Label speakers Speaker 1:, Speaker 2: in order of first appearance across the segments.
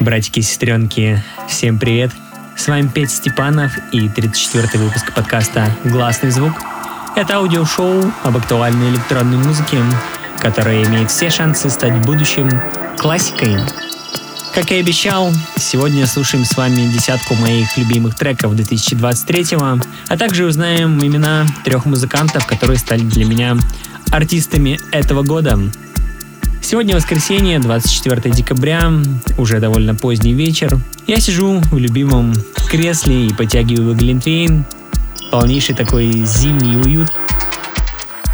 Speaker 1: Братики и сестренки, всем привет! С вами Петя Степанов и 34-й выпуск подкаста «Гласный звук». Это аудиошоу об актуальной электронной музыке, которая имеет все шансы стать в будущем классикой. Как и обещал, сегодня слушаем с вами десятку моих любимых треков 2023 а также узнаем имена трех музыкантов, которые стали для меня артистами этого года. Сегодня воскресенье, 24 декабря, уже довольно поздний вечер. Я сижу в любимом кресле и потягиваю глинтвейн. Полнейший такой зимний уют.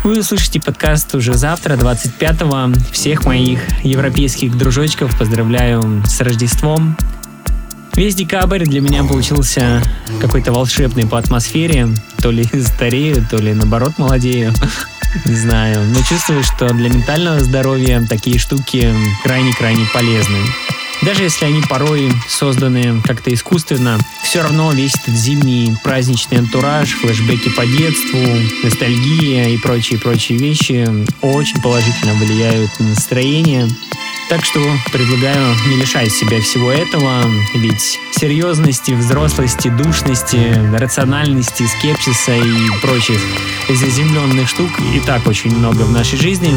Speaker 1: Вы услышите подкаст уже завтра, 25-го. Всех моих европейских дружочков поздравляю с Рождеством. Весь декабрь для меня получился какой-то волшебный по атмосфере. То ли старею, то ли наоборот молодею. Не знаю, но чувствую, что для ментального здоровья такие штуки крайне-крайне полезны. Даже если они порой созданы как-то искусственно, все равно весь этот зимний праздничный антураж, флешбеки по детству, ностальгия и прочие-прочие вещи очень положительно влияют на настроение. Так что предлагаю не лишать себя всего этого, ведь серьезности, взрослости, душности, рациональности, скепсиса и прочих заземленных штук и так очень много в нашей жизни.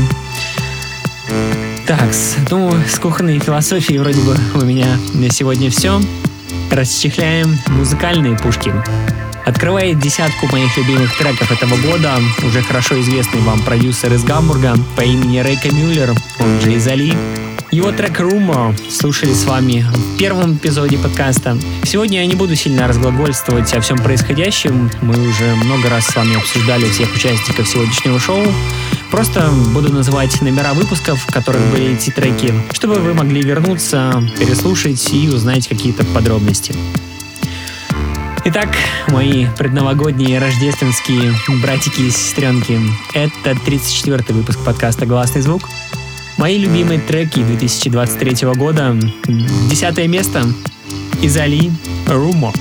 Speaker 1: Так, ну, с кухонной философией вроде бы у меня на сегодня все. Расчехляем музыкальные пушки. Открывает десятку моих любимых треков этого года уже хорошо известный вам продюсер из Гамбурга по имени Рейка Мюллер, он же Изали. Его трек Rumor слушали с вами в первом эпизоде подкаста. Сегодня я не буду сильно разглагольствовать о всем происходящем. Мы уже много раз с вами обсуждали всех участников сегодняшнего шоу. Просто буду называть номера выпусков, в которых были эти треки, чтобы вы могли вернуться, переслушать и узнать какие-то подробности. Итак, мои предновогодние рождественские братики и сестренки, это 34-й выпуск подкаста «Гласный звук». Мои любимые треки 2023 года. Десятое место. Изали Румо.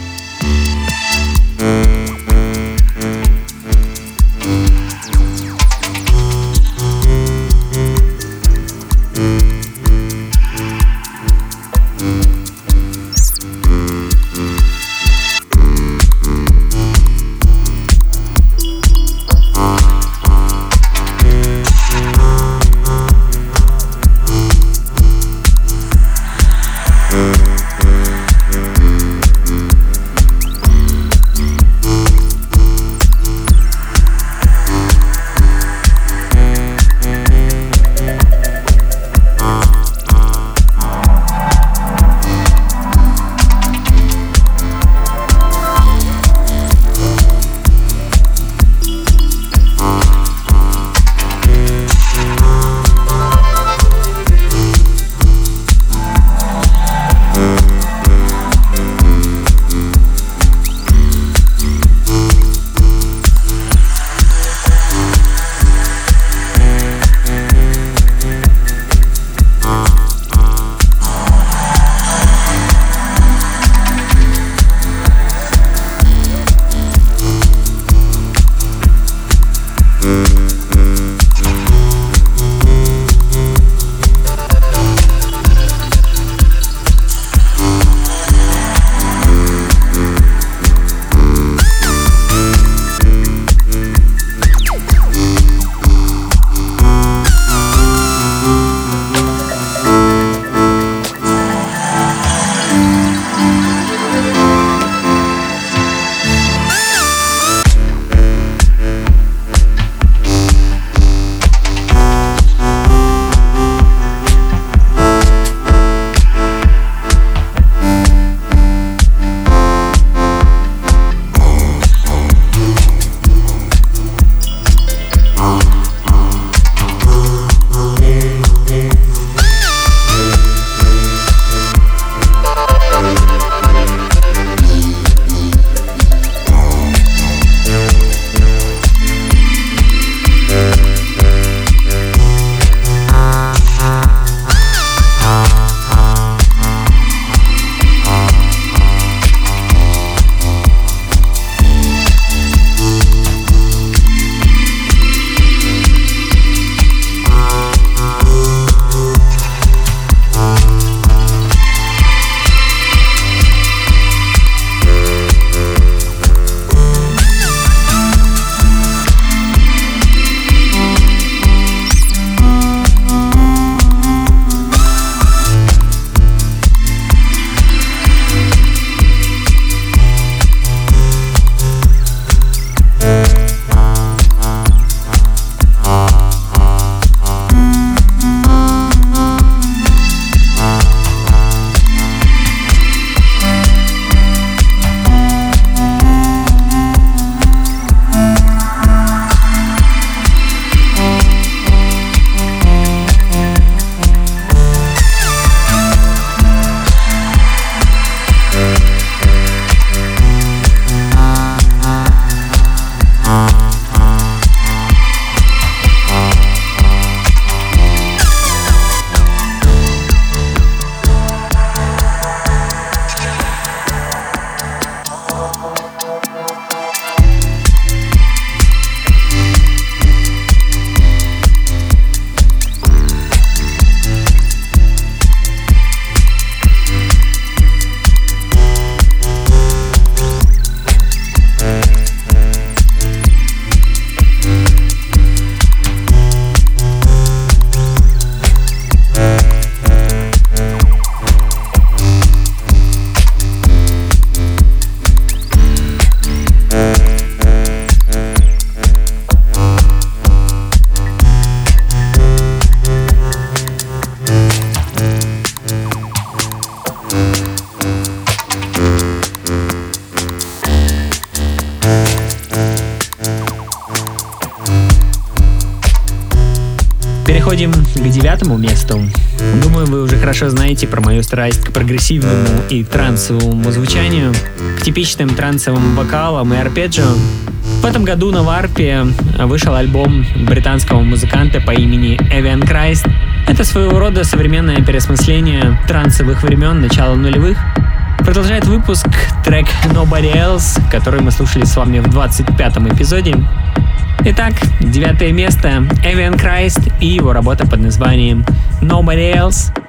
Speaker 1: Девятому месту. Думаю, вы уже хорошо знаете про мою страсть к прогрессивному и трансовому звучанию, к типичным трансовым вокалам и арпеджио. В этом году на Варпе вышел альбом британского музыканта по имени Evian Christ. Это своего рода современное переосмысление трансовых времен начала нулевых. Продолжает выпуск трек Nobody Else, который мы слушали с вами в 25-м эпизоде. Итак, девятое место Evian Christ и его работа под названием Nobody Else –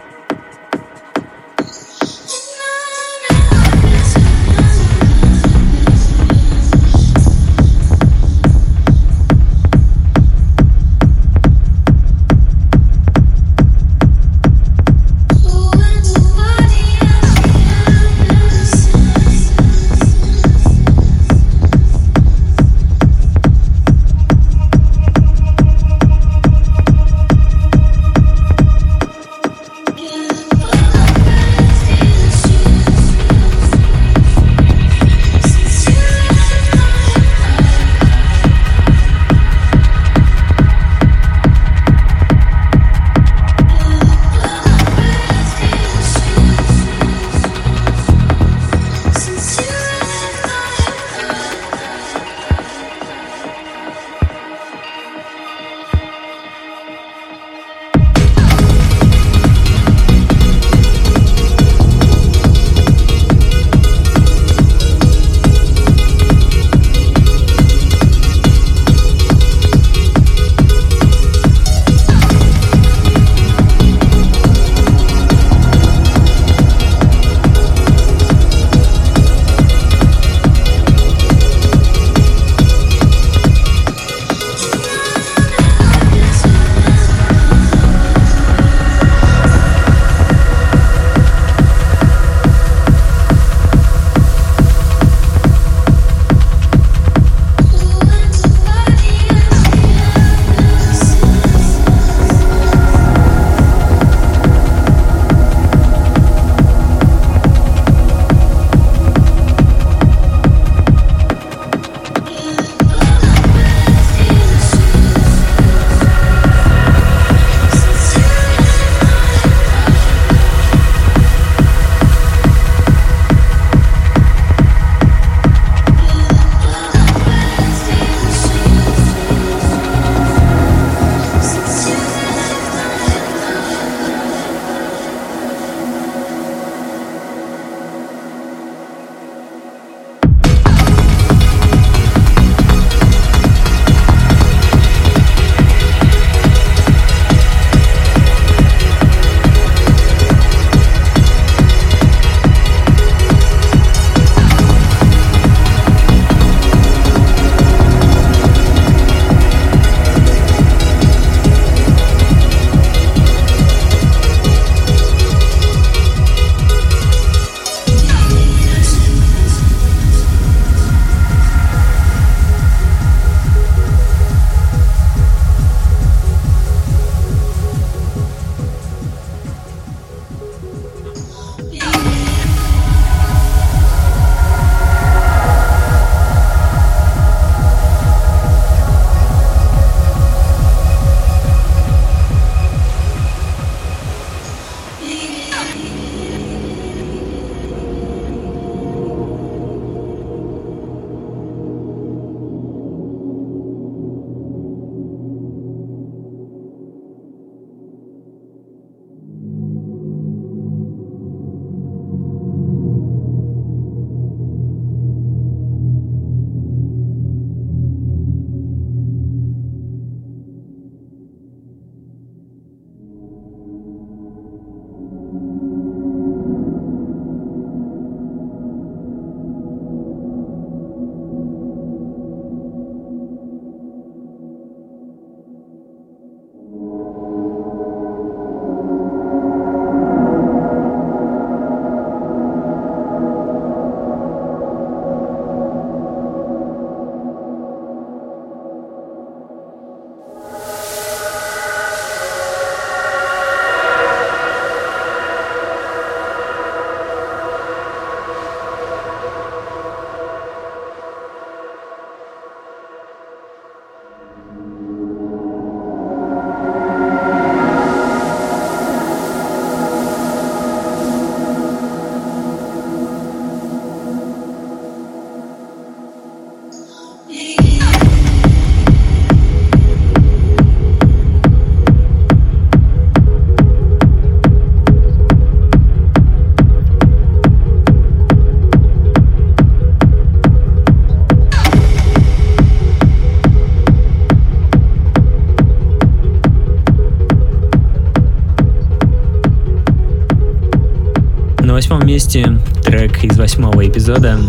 Speaker 1: эпизода.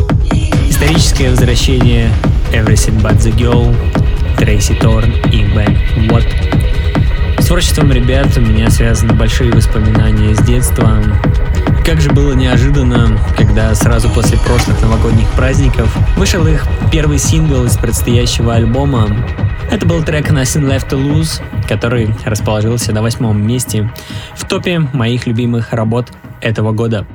Speaker 1: Историческое возвращение Everything But The Girl, Трейси Торн и Бен Уотт. С творчеством ребят у меня связаны большие воспоминания с детства. Как же было неожиданно, когда сразу после прошлых новогодних праздников вышел их первый сингл из предстоящего альбома. Это был трек Nothing Left to Lose, который расположился на восьмом месте в топе моих любимых работ этого года.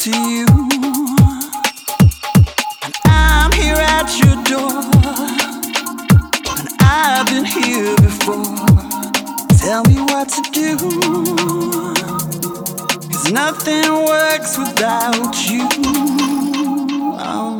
Speaker 2: To you. And I'm here at your door. And I've been here before. Tell me what to do. Cause nothing works without you. Oh.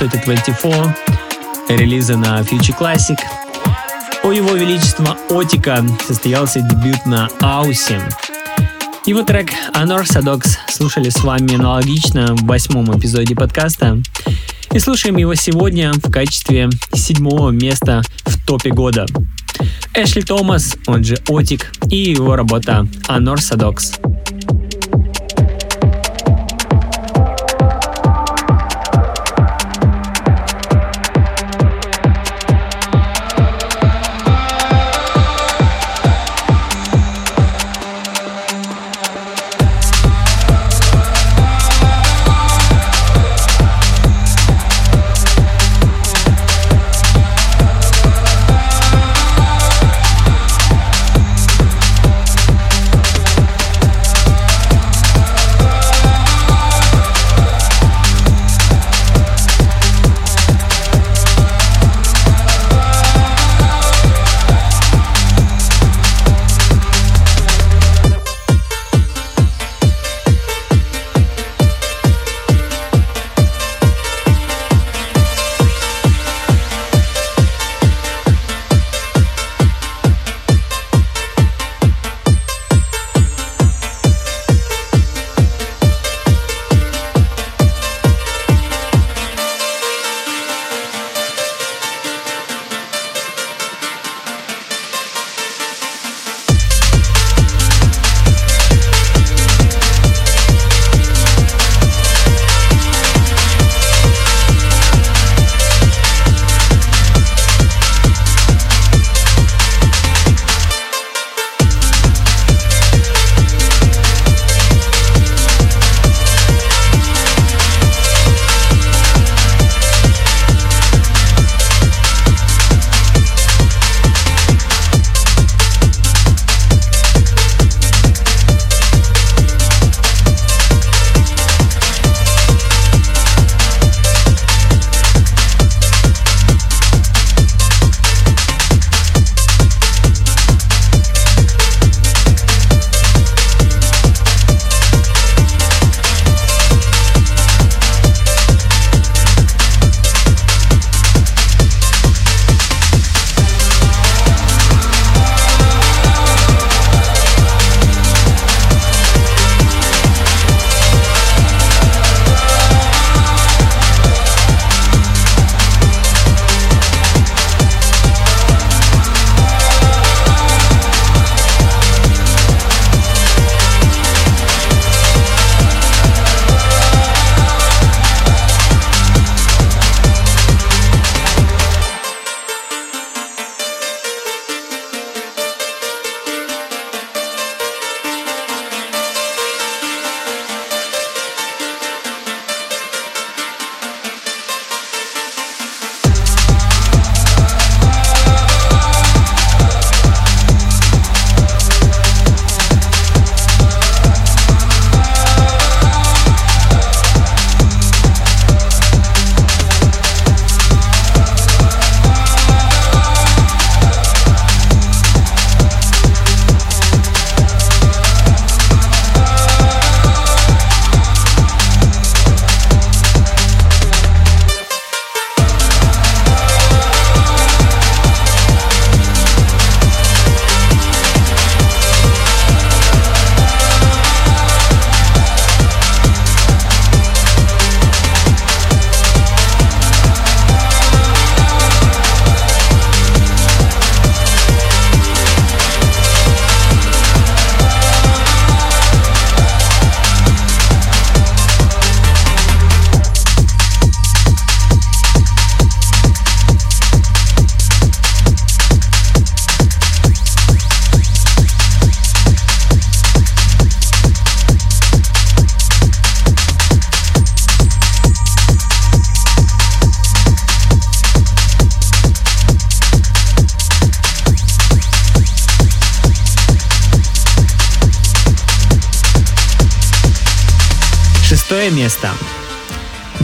Speaker 1: 2024 релиза на Future Classic. У его величества Отика состоялся дебют на Аусе. Его трек Honor Sadox слушали с вами аналогично в восьмом эпизоде подкаста. И слушаем его сегодня в качестве седьмого места в топе года. Эшли Томас, он же Отик, и его работа
Speaker 2: Honor
Speaker 1: Sadox.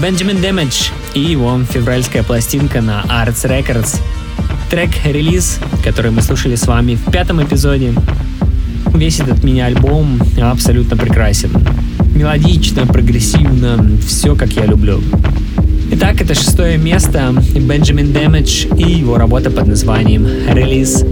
Speaker 1: Benjamin Damage и его февральская пластинка на Arts Records. Трек-релиз, который мы слушали с вами в пятом эпизоде. Весь этот мини-альбом абсолютно прекрасен. Мелодично, прогрессивно, все как я люблю. Итак, это шестое место. Benjamin Damage и его работа под названием «Релиз».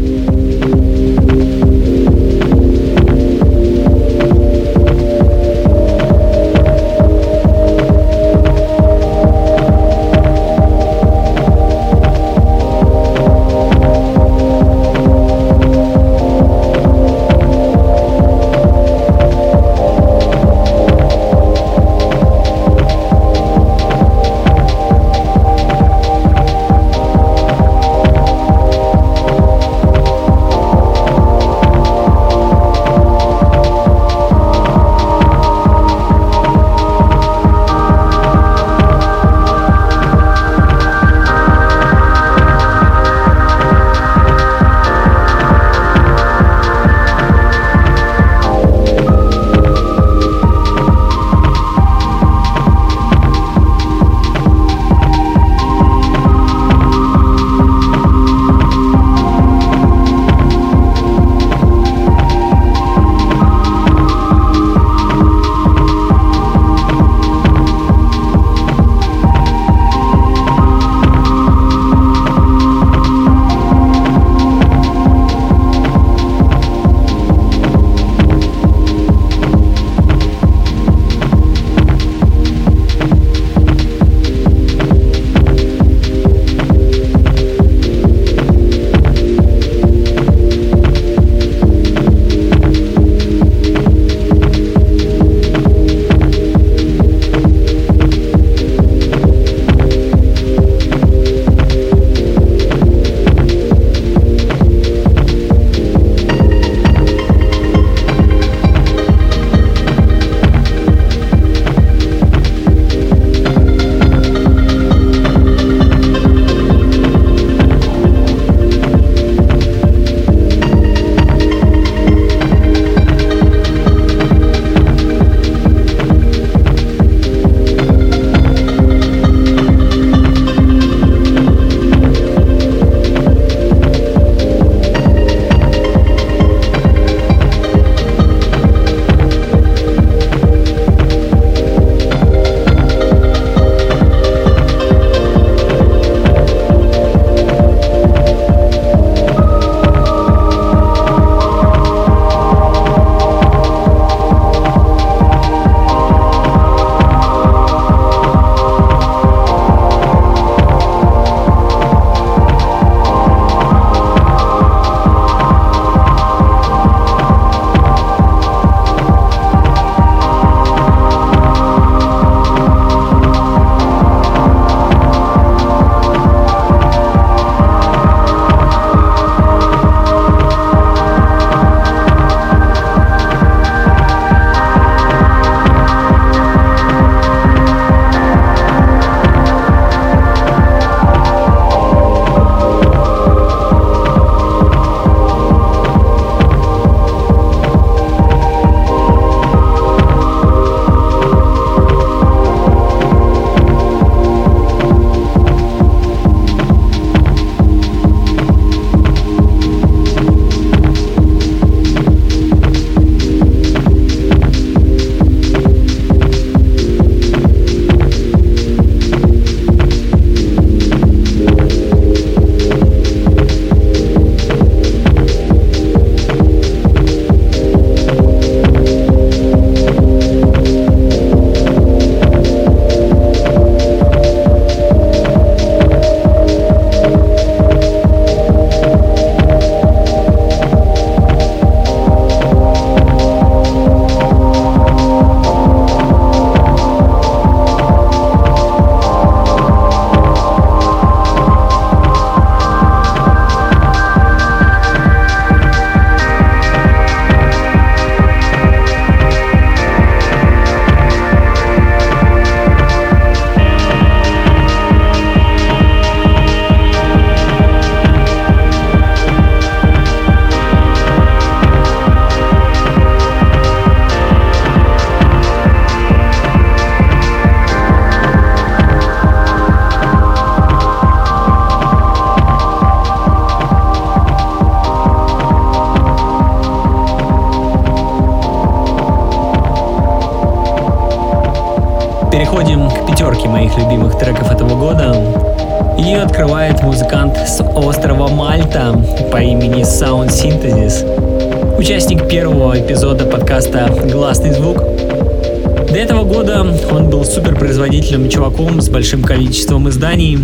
Speaker 1: Большим количеством изданий.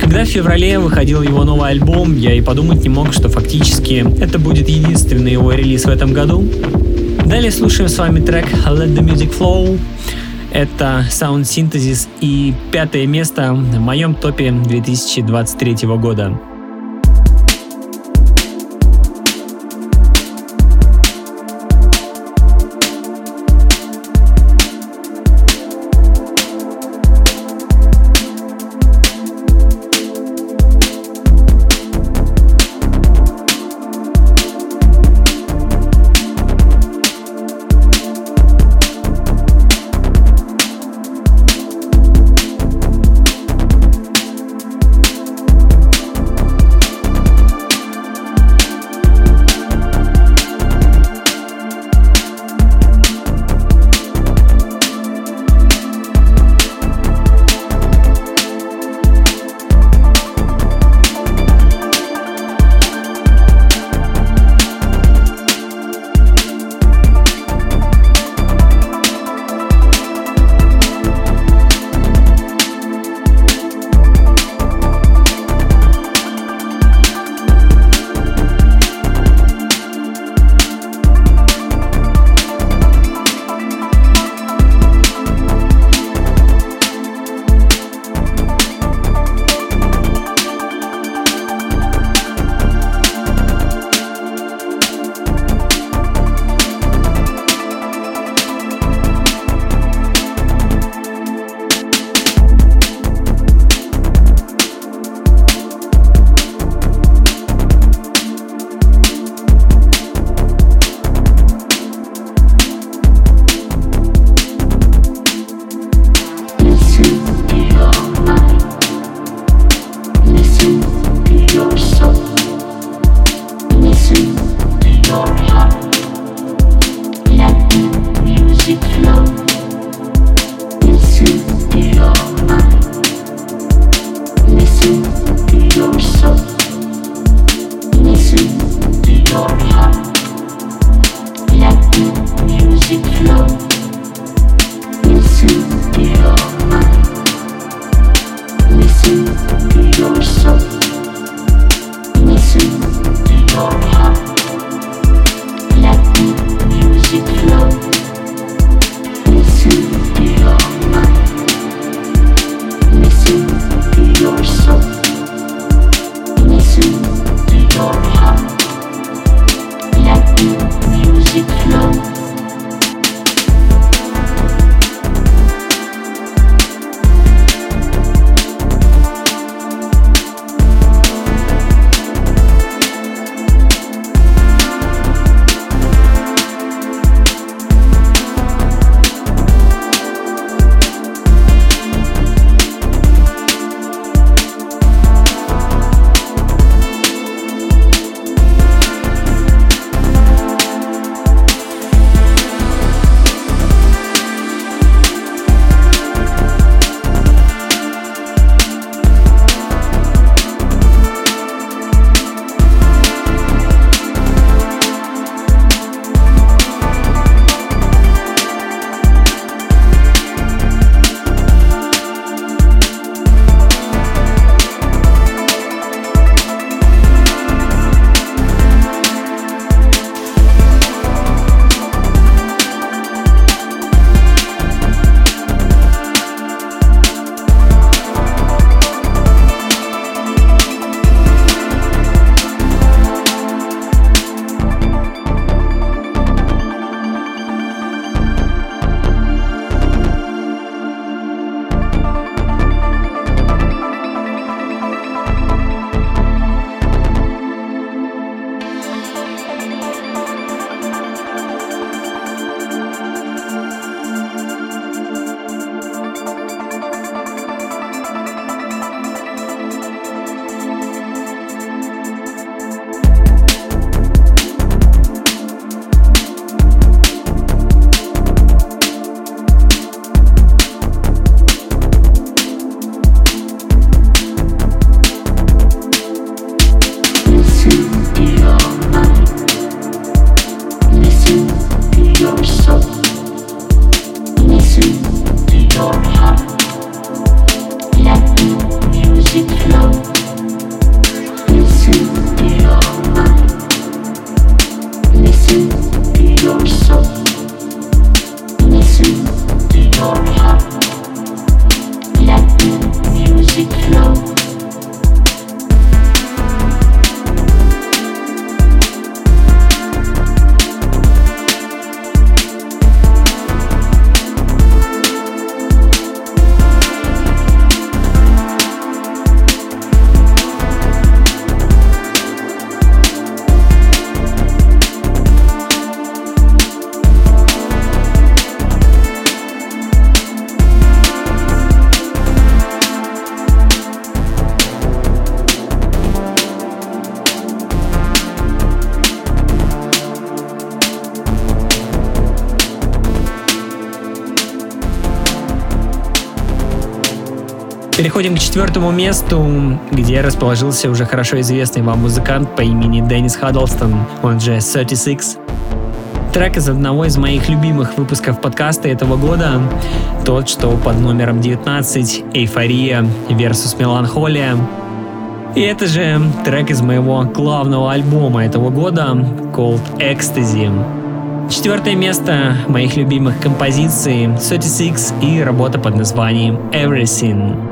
Speaker 1: Когда в феврале выходил его новый альбом, я и подумать не мог, что фактически это будет единственный его релиз в этом году. Далее слушаем с вами трек Let the Music Flow. Это Sound Synthesis и пятое место в моем топе 2023 года. Переходим к четвертому месту, где расположился уже хорошо известный вам музыкант по имени Деннис Хаддлстон, он же 36. Трек из одного из моих любимых выпусков подкаста этого года, тот, что под номером 19 «Эйфория versus Меланхолия». И это же трек из моего главного альбома этого года, called Ecstasy. Четвертое место моих любимых композиций 36 и работа под названием Everything.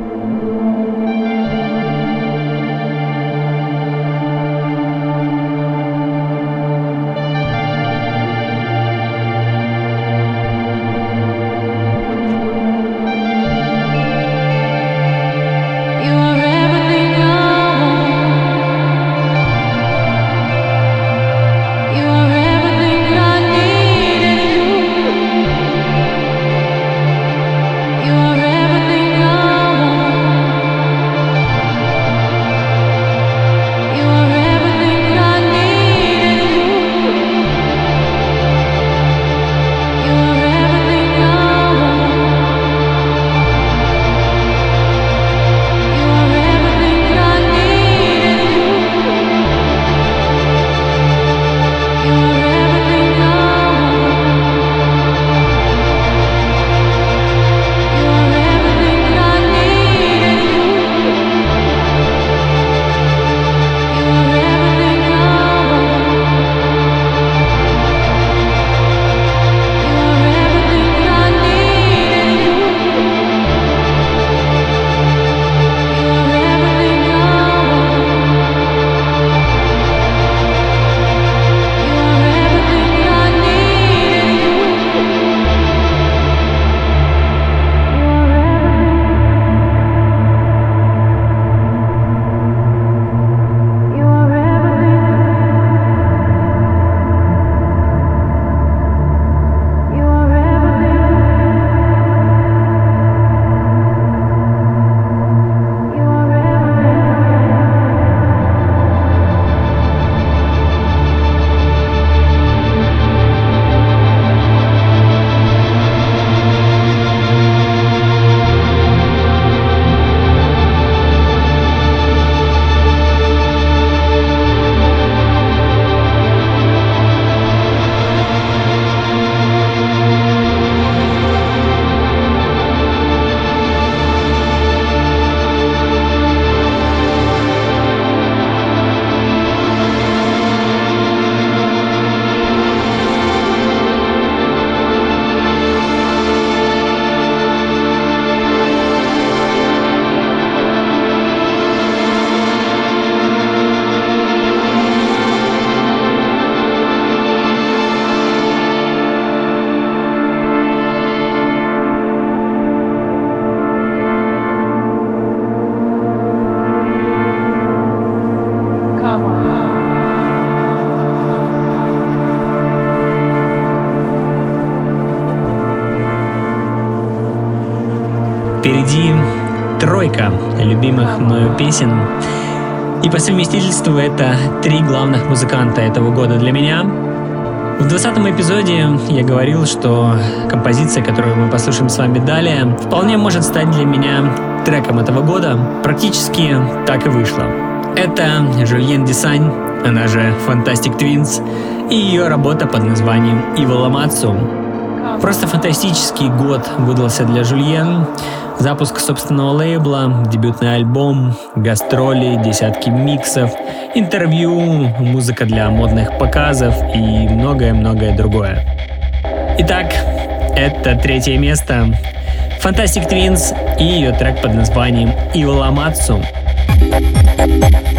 Speaker 1: Песен. И по совместительству это три главных музыканта этого года для меня. В 20 эпизоде я говорил, что композиция, которую мы послушаем с вами далее, вполне может стать для меня треком этого года. Практически так и вышло. Это Жульен Десань, она же Fantastic Twins, и ее работа под названием Ива Ламацу. Просто фантастический год выдался для Жульен. Запуск собственного лейбла, дебютный альбом, гастроли, десятки миксов, интервью, музыка для модных показов и многое-многое другое. Итак, это третье место. Fantastic Twins и ее трек под названием «Иволамацу». место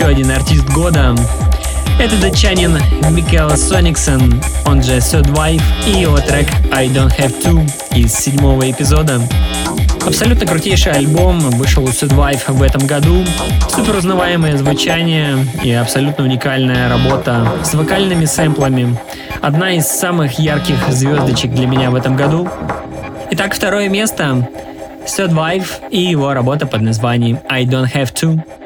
Speaker 1: еще один артист года. Это датчанин Микаэл Сониксон, он же Third Wife, и его трек I Don't Have To из седьмого эпизода. Абсолютно крутейший альбом вышел у Third Wife в этом году. Супер узнаваемое звучание и абсолютно уникальная работа с вокальными сэмплами. Одна из самых ярких звездочек для меня в этом году. Итак, второе место. Third Wife и его работа под названием I Don't Have To.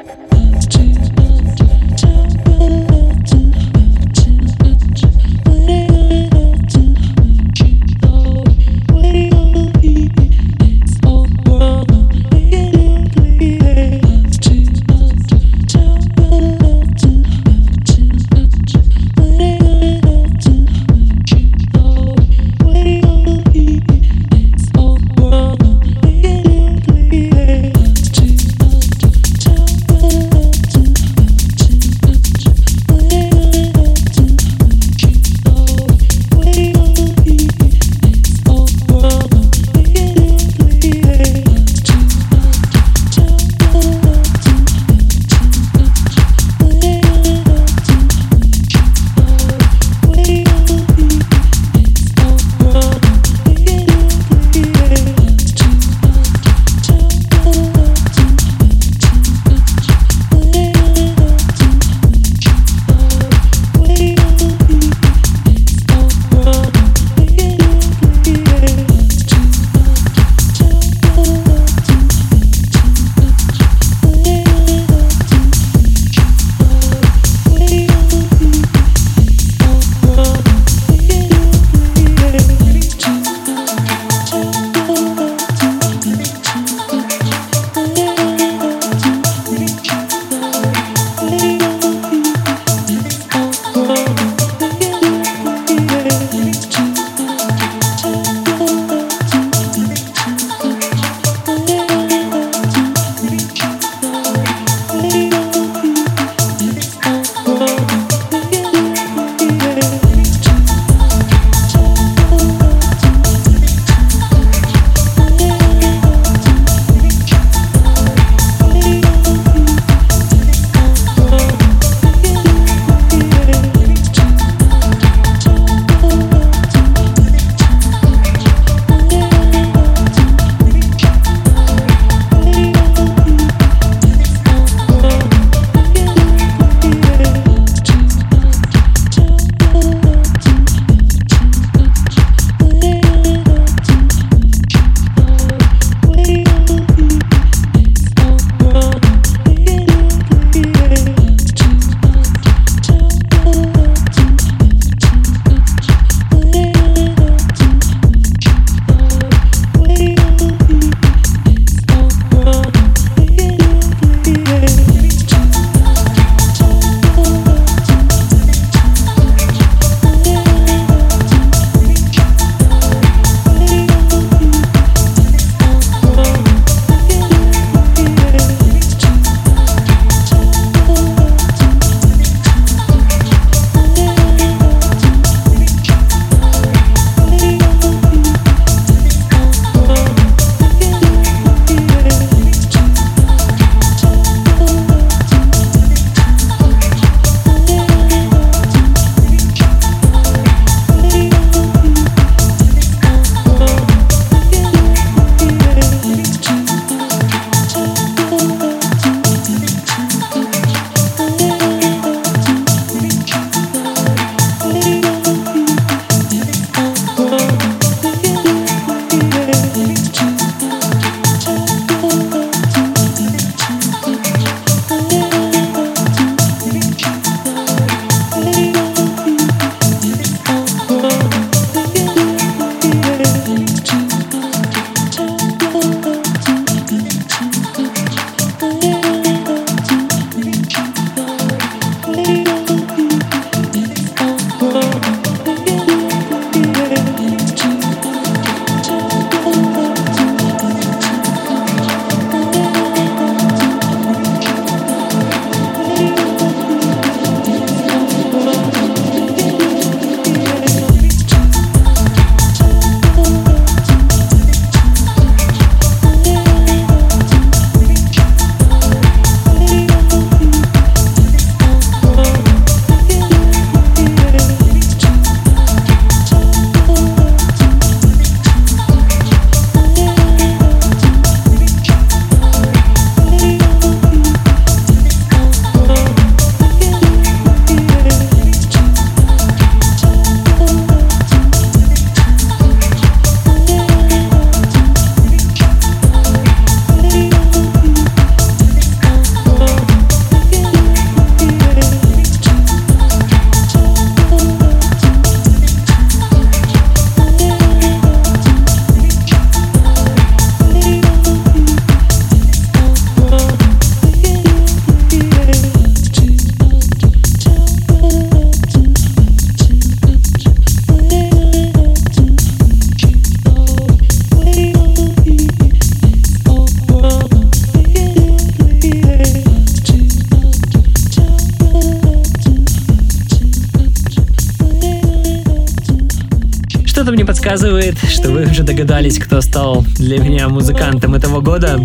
Speaker 1: Мне подсказывает, что вы уже догадались, кто стал для меня музыкантом этого года.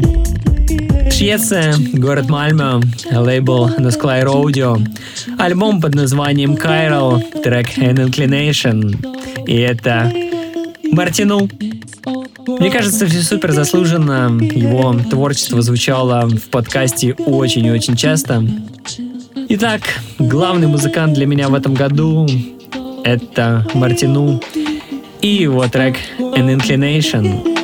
Speaker 1: Швеция, город Мальме, лейбл Sky Audio, альбом под названием Chiral, трек An Inclination. И это Мартину. Мне кажется, все супер заслуженно. Его творчество звучало в подкасте очень и очень часто. Итак, главный музыкант для меня в этом году — это Мартину его трек An Inclination.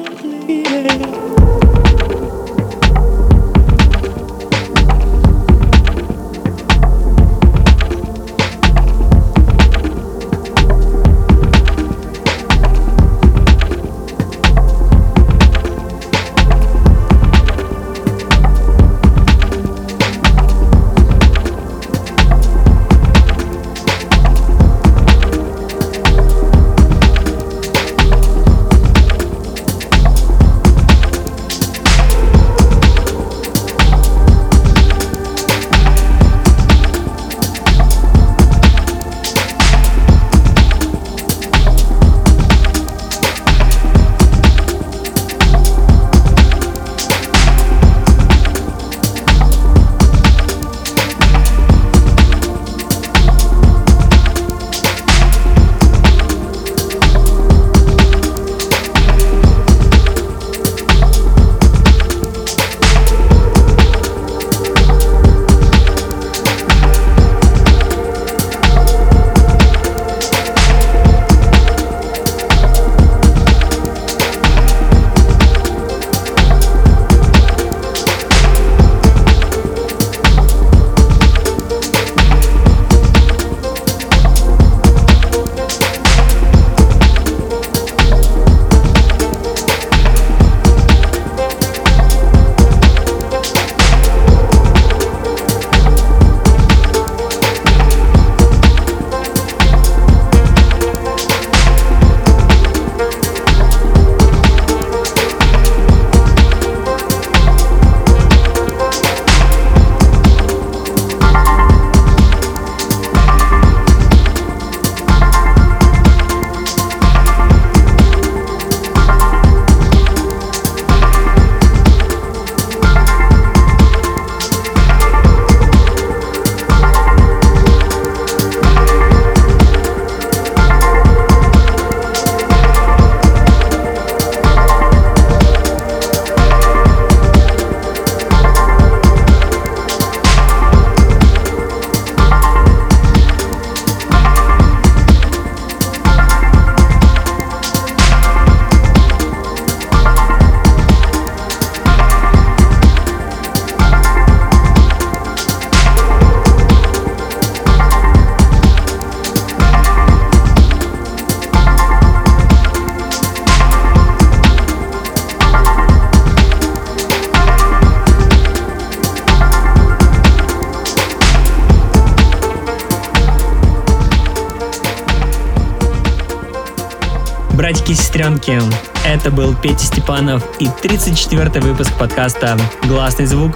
Speaker 1: Братики и сестренки, это был Петя Степанов и 34 выпуск подкаста «Гласный звук».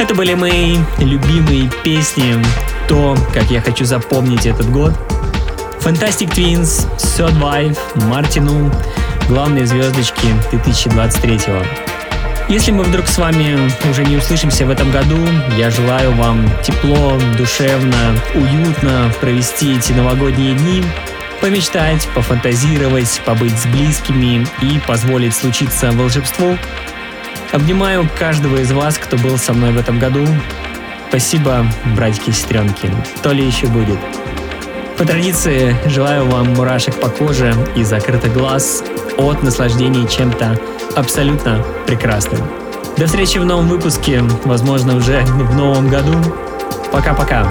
Speaker 1: Это были мои любимые песни, то, как я хочу запомнить этот год. Fantastic Twins, Third Wife, Мартину, главные звездочки 2023 -го. Если мы вдруг с вами уже не услышимся в этом году, я желаю вам тепло, душевно, уютно провести эти новогодние дни помечтать, пофантазировать, побыть с близкими и позволить случиться волшебству. Обнимаю каждого из вас, кто был со мной в этом году. Спасибо, братики и сестренки. То ли еще будет. По традиции, желаю вам мурашек по коже и закрытых глаз от наслаждения чем-то абсолютно прекрасным. До встречи в новом выпуске, возможно, уже в новом году. Пока-пока.